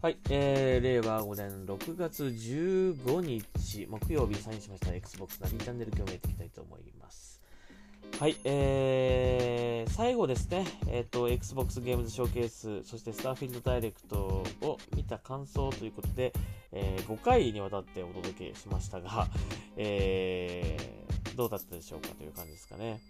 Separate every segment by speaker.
Speaker 1: はい、えー、令和5年6月15日木曜日サインしました Xbox ナビチャンネル今日もやっていきたいと思います。はい、えー、最後ですね、えっ、と、Xbox ゲームズショーケース、そしてスターフィールドダイレクトを見た感想ということで、えー5回にわたってお届けしましたが、えーどうだったでしょうかという感じですかね。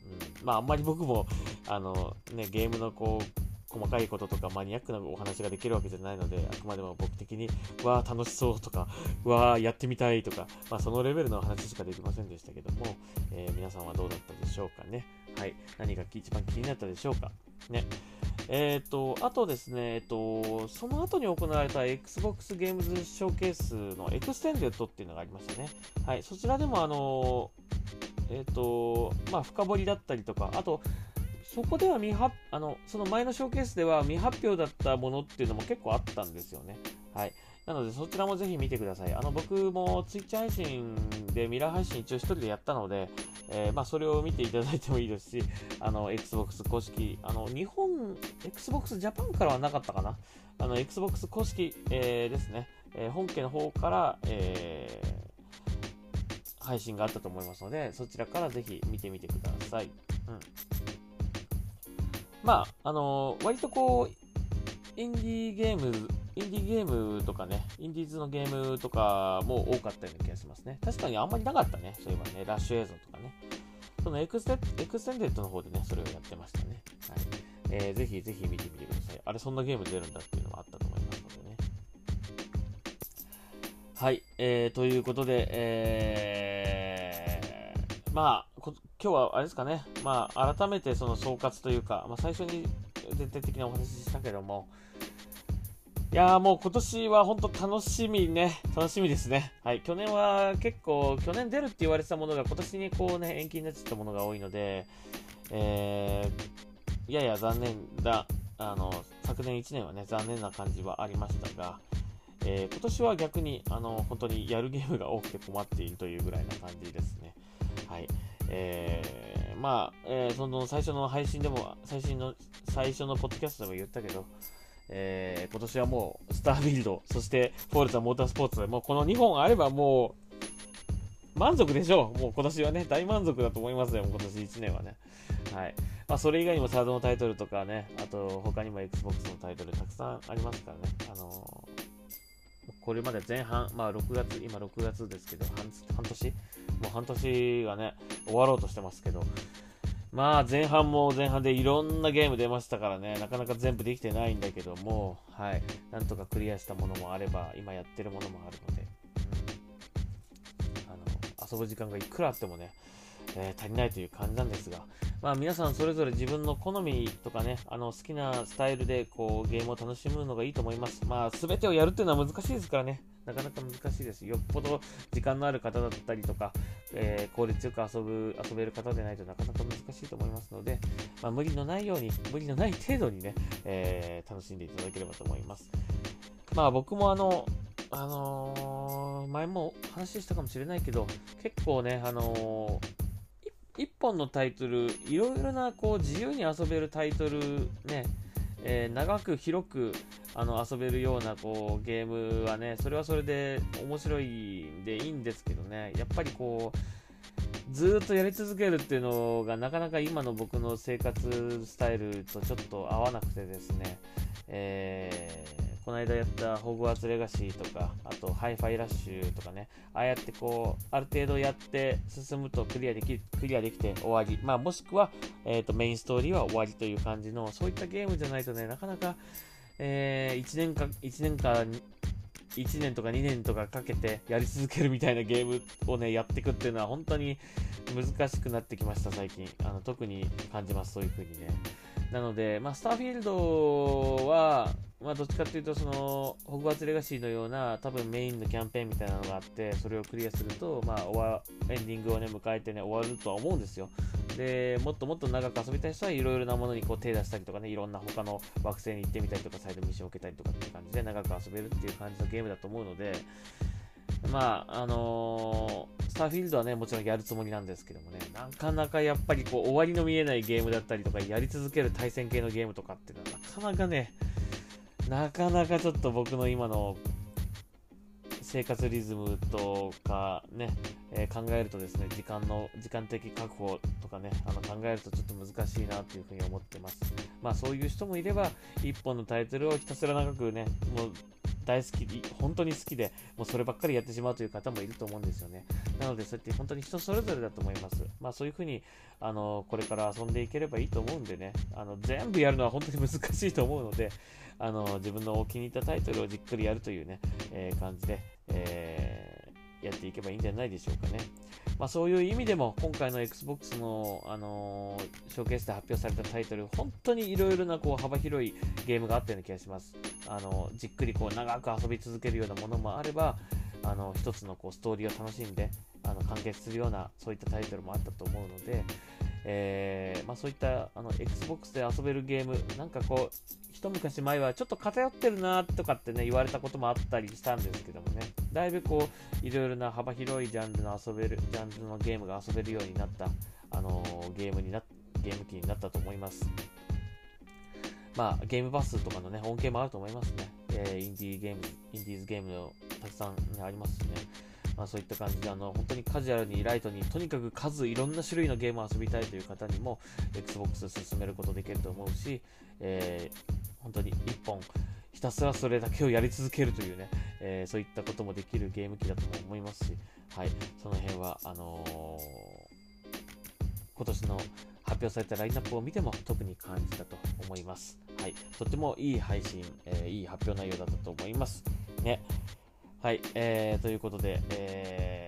Speaker 1: うん、まあ、あんまり僕も、あの、ね、ゲームのこう、細かいこととかマニアックなお話ができるわけじゃないので、あくまでも僕的に、わー楽しそうとか、わーやってみたいとか、まあそのレベルの話しかできませんでしたけども、えー皆さんはどうだったでしょうかね。はい。何が一番気になったでしょうか。ね。えっ、と、あとですね、えっ、と、その後に行われた Xbox Games Showcase の Extended っていうのがありましたね。はい。そちらでもあのえっ、と、まあ深掘りだったりとか、あと、そこでは未発あのその前のショーケースでは未発表だったものっていうのも結構あったんですよね。はい。なのでそちらもぜひ見てください。あの僕も Twitch 配信でミラー配信一応一人でやったので、えーまあ、それを見ていただいてもいいですし、あの Xbox 公式、あの日本、Xbox Japan からはなかったかな？あの Xbox 公式、えーですね、えー本家の方から、え配信があったと思いますので、そちらからぜひ見てみてください。うん。まあ、あのー割とこう、インディーゲーム、インディーゲームとかね、インディーズのゲームとかも多かったような気がしますね。確かにあんまりなかったね、そういえばね、ラッシュ映像とかね。その Exte Extended の方でね、それをやってましたね。はい。えーぜひぜひ見てみてください。あれ、そんなゲーム出るんだっていうのはあったと思いますのでね。はい、えー、ということで、えー、まあ、今日はあれですかね、まあ、改めてその総括というか、まあ、最初に絶対的なお話ししたけども、いやーもう今年は本当楽しみね、楽しみですね。はい、去年は結構、去年出るって言われてたものが今年にこうね、延期になっちゃったものが多いので、えー、やや残念だ、あの、昨年1年はね、残念な感じはありましたが、えー今年は逆にあの本当にやるゲームが多くて困っているというぐらいな感じですね。はい。えーまあ、えーその最初の配信でも、最新の、最初のポッドキャストでも言ったけど、えー今年はもう、スターフィールド、そして、フォルツァモータースポーツ、もうこの2本あればもう、満足でしょう。もう今年はね、大満足だと思いますよ、今年1年はね。はい。まあ、それ以外にもサードのタイトルとかね、あと、他にも Xbox のタイトルたくさんありますからね。あのこれまで前半、まあ6月、今6月ですけど、半年？もう半年がね、終わろうとしてますけど、まあ前半も前半でいろんなゲーム出ましたからね、なかなか全部できてないんだけども、はい、なんとかクリアしたものもあれば、今やってるものもあるので、うんあの遊ぶ時間がいくらあってもね、えー足りないという感じなんですが、まあ皆さんそれぞれ自分の好みとかね、あの好きなスタイルでこうゲームを楽しむのがいいと思います。まあ全てをやるっていうのは難しいですからね、なかなか難しいです。よっぽど時間のある方だったりとか、えー効率よく遊ぶ、遊べる方でないとなかなか難しいと思いますので、まあ無理のないように、無理のない程度にね、えー楽しんでいただければと思います。まあ僕もあの、あのー前も話したかもしれないけど、結構ね、あのーい一本のタイトル、いろいろなこう自由に遊べるタイトルね、えー長く広くあの遊べるようなこうゲームはね、それはそれで面白いんでいいんですけどね、やっぱりこう、ずっとやり続けるっていうのがなかなか今の僕の生活スタイルとちょっと合わなくてですね、えこの間やったホグワーツレガシーとか、あとハイファイラッシュとかね、ああやってこう、ある程度やって進むとクリアできクリアできて終わり、まあ、もしくは、えー、とメインストーリーは終わりという感じの、そういったゲームじゃないとね、なかなか、えー1年か、1年か、1年とか2年とかかけてやり続けるみたいなゲームをね、やっていくっていうのは本当に難しくなってきました、最近。あの特に感じます、そういう風にね。なので、まあ、スターフィールドは、まあ、どっちかっていうと、その、ホグワーツレガシーのような、多分メインのキャンペーンみたいなのがあって、それをクリアすると、まあ、終わエンディングをね、迎えてね、終わるとは思うんですよ。で、もっともっと長く遊びたい人はいろいろなものにこう手出したりとかね、いろんな他の惑星に行ってみたりとか、サイドミッションを受けたりとかっていう感じで長く遊べるっていう感じのゲームだと思うので、まあ、あのースターフィールドはね、もちろんやるつもりなんですけどもね、なかなかやっぱりこう終わりの見えないゲームだったりとか、やり続ける対戦系のゲームとかっていうのは、なかなかね、なかなかちょっと僕の今の生活リズムとかね、えー、考えるとですね、時間の、時間的確保とかね、あの考えるとちょっと難しいなというふうに思ってます。まあそういう人もいれば、一本のタイトルをひたすら長くね、もう大好き、本当に好きで、もうそればっかりやってしまうという方もいると思うんですよね。なので、そうやって本当に人それぞれだと思います。まあそういうふうに、あの、これから遊んでいければいいと思うんでね、あの、全部やるのは本当に難しいと思うので、あの、自分のお気に入ったタイトルをじっくりやるというね、えー、感じで、えー、やっていけばいいんじゃないでしょうかね。まあ、そういう意味でも、今回の Xbox の、あのー、ショーケースで発表されたタイトル、本当にいろいろなこう幅広いゲームがあったような気がします。あのじっくりこう長く遊び続けるようなものもあれば、あの一つのこうストーリーを楽しんであの完結するようなそういったタイトルもあったと思うので、えー、まあ、そういったあの Xbox で遊べるゲーム、なんかこう、一昔前はちょっと偏ってるなとかってね、言われたこともあったりしたんですけどもね、だいぶこう、いろいろな幅広いジャンルの遊べる、ジャンルのゲームが遊べるようになった、あのー、ゲームにな、ゲーム機になったと思います。まあ、ゲームバスとかのね、恩恵もあると思いますね。えー、インディーゲーム、インディーズゲームのたくさん、ね、ありますしね。まあ、そういった感じであの本当にカジュアルにライトにとにかく数いろんな種類のゲームを遊びたいという方にも Xbox 進めることできると思うし、えー、本当に1本ひたすらそれだけをやり続けるというね、えー、そういったこともできるゲーム機だと思いますし、はい、その辺はあのー、今年の発表されたラインナップを見ても特に感じたと思います。はい、とってもいい配信、えー、いい発表内容だったと思います。ね、はい、えー、ということで、えー、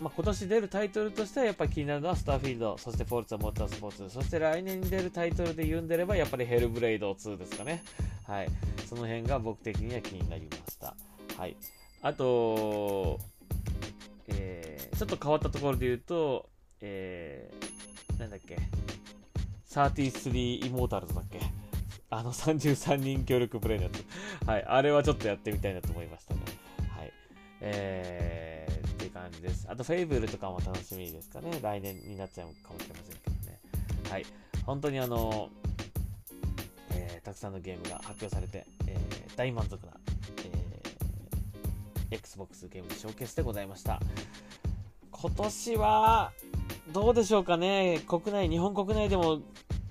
Speaker 1: まあ、今年出るタイトルとしてはやっぱり気になるのはスターフィールド、そしてフォルツァモータースポーツ、そして来年に出るタイトルで言うんでればやっぱりヘルブレイド2ですかね。はい、その辺が僕的には気になりました。はい、あと、えー、ちょっと変わったところで言うと、えー、なんだっけ、33イモータルズだっけあの33人協力プレイのやつ。はい。あれはちょっとやってみたいなと思いましたね。はい。えー、感じです。あと、フェイブルとかも楽しみですかね。来年になっちゃうかもしれませんけどね。はい。本当にあの、えー、たくさんのゲームが発表されて、えー、大満足な、えー、Xbox ゲームショーケースでございました。今年は、どうでしょうかね。国内、日本国内でも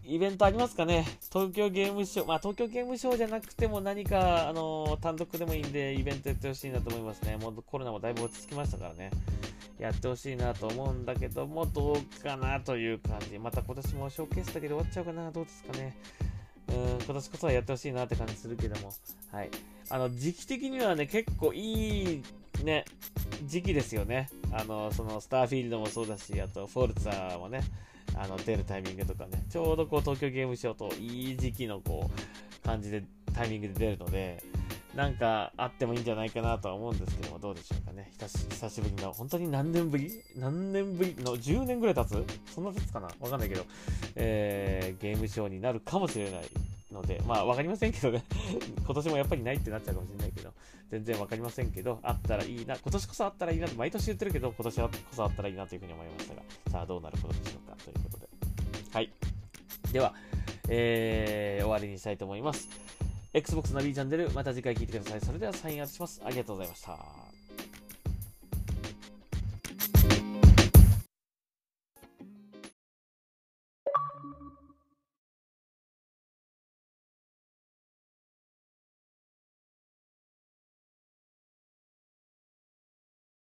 Speaker 1: イベントありますかね？東京ゲームショウ、まあ、東京ゲームショウじゃなくても何か、あの単独でもいいんで、イベントやってほしいなと思いますね。もうコロナもだいぶ落ち着きましたからね。やってほしいなと思うんだけども、どうかなという感じ。また今年もショーケースだけで終わっちゃうかなどうですかね。うん、今年こそはやってほしいなって感じするけども。はい。あの、時期的にはね、結構いい、ね、時期ですよね。あの、その、スターフィールドもそうだし、あと、フォルツァもね。あの出るタイミングとかね、ちょうどこう東京ゲームショウといい時期のこう感じでタイミングで出るので、なんかあってもいいんじゃないかなとは思うんですけども、どうでしょうかね。久しぶりの、本当に何年ぶり？何年ぶり？の10年ぐらい経つ？そんな経つかな？わかんないけど、えー、ゲームショウになるかもしれない。ので、まあ分かりませんけどね、今年もやっぱりないってなっちゃうかもしれないけど、全然分かりませんけど、あったらいいな、今年こそあったらいいなと毎年言ってるけど、今年こそあったらいいなというふうに思いましたが、さあどうなることでしょうかということで。はい。では、えー、終わりにしたいと思います。Xbox ナビーチャンネル、また次回聞いてください。それではサインアウトします。ありがとうございました。